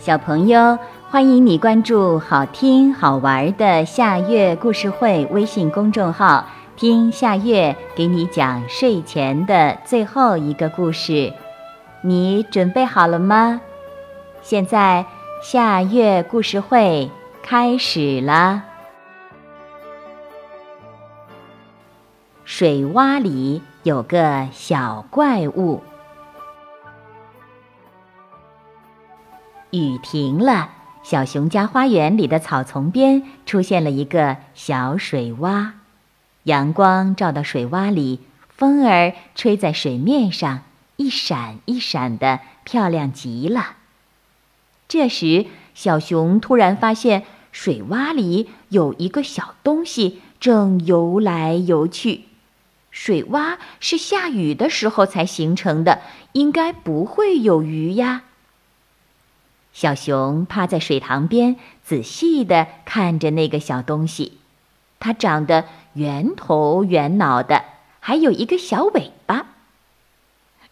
小朋友，欢迎你关注好听好玩的夏月故事会微信公众号，听夏月给你讲睡前的最后一个故事。你准备好了吗？现在夏月故事会开始了。水洼里有个小怪物。雨停了，小熊家花园里的草丛边出现了一个小水洼，阳光照到水洼里，风儿吹在水面上，一闪一闪的，漂亮极了。这时，小熊突然发现水洼里有一个小东西正游来游去。水洼是下雨的时候才形成的，应该不会有鱼呀。小熊趴在水塘边，仔细地看着那个小东西。它长得圆头圆脑的，还有一个小尾巴。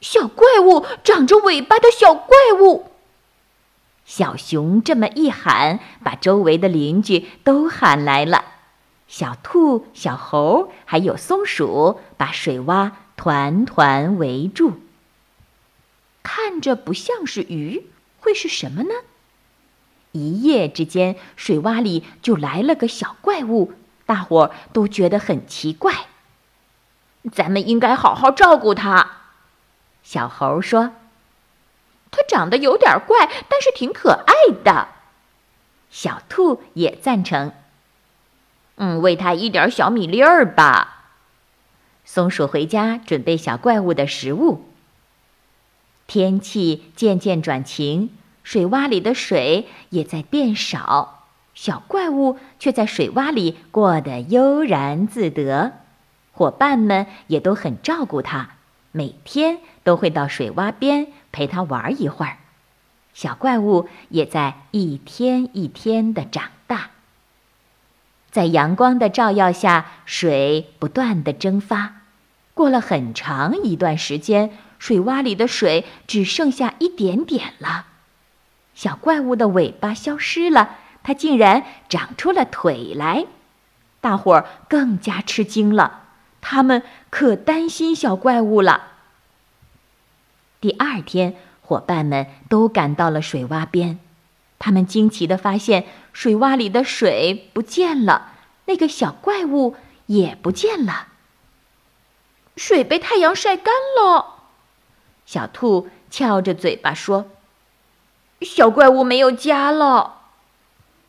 小怪物，长着尾巴的小怪物！小熊这么一喊，把周围的邻居都喊来了。小兔、小猴还有松鼠，把水洼团团围住。看着不像是鱼。会是什么呢？一夜之间，水洼里就来了个小怪物，大伙儿都觉得很奇怪。咱们应该好好照顾它。小猴说：“它长得有点怪，但是挺可爱的。”小兔也赞成：“嗯，喂它一点小米粒儿吧。”松鼠回家准备小怪物的食物。天气渐渐转晴，水洼里的水也在变少，小怪物却在水洼里过得悠然自得。伙伴们也都很照顾它，每天都会到水洼边陪它玩一会儿。小怪物也在一天一天的长大。在阳光的照耀下，水不断的蒸发。过了很长一段时间。水洼里的水只剩下一点点了，小怪物的尾巴消失了，它竟然长出了腿来，大伙儿更加吃惊了，他们可担心小怪物了。第二天，伙伴们都赶到了水洼边，他们惊奇地发现水洼里的水不见了，那个小怪物也不见了，水被太阳晒干了。小兔翘着嘴巴说：“小怪物没有家了。”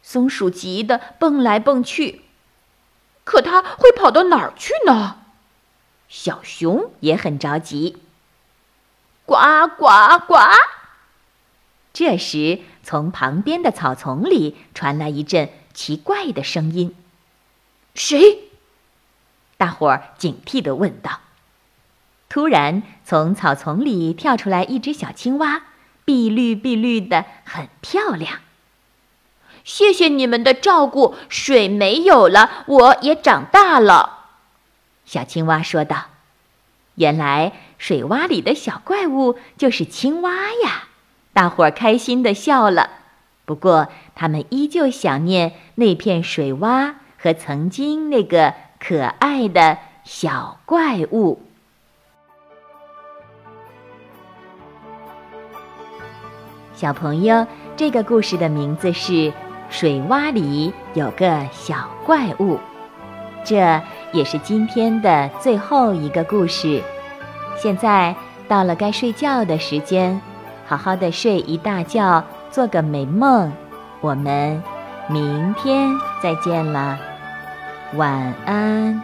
松鼠急得蹦来蹦去，可它会跑到哪儿去呢？小熊也很着急。呱呱呱！这时，从旁边的草丛里传来一阵奇怪的声音：“谁？”大伙儿警惕地问道。突然，从草丛里跳出来一只小青蛙，碧绿碧绿的，很漂亮。谢谢你们的照顾，水没有了，我也长大了。小青蛙说道：“原来水洼里的小怪物就是青蛙呀！”大伙儿开心的笑了。不过，他们依旧想念那片水洼和曾经那个可爱的小怪物。小朋友，这个故事的名字是《水洼里有个小怪物》，这也是今天的最后一个故事。现在到了该睡觉的时间，好好的睡一大觉，做个美梦。我们明天再见了，晚安。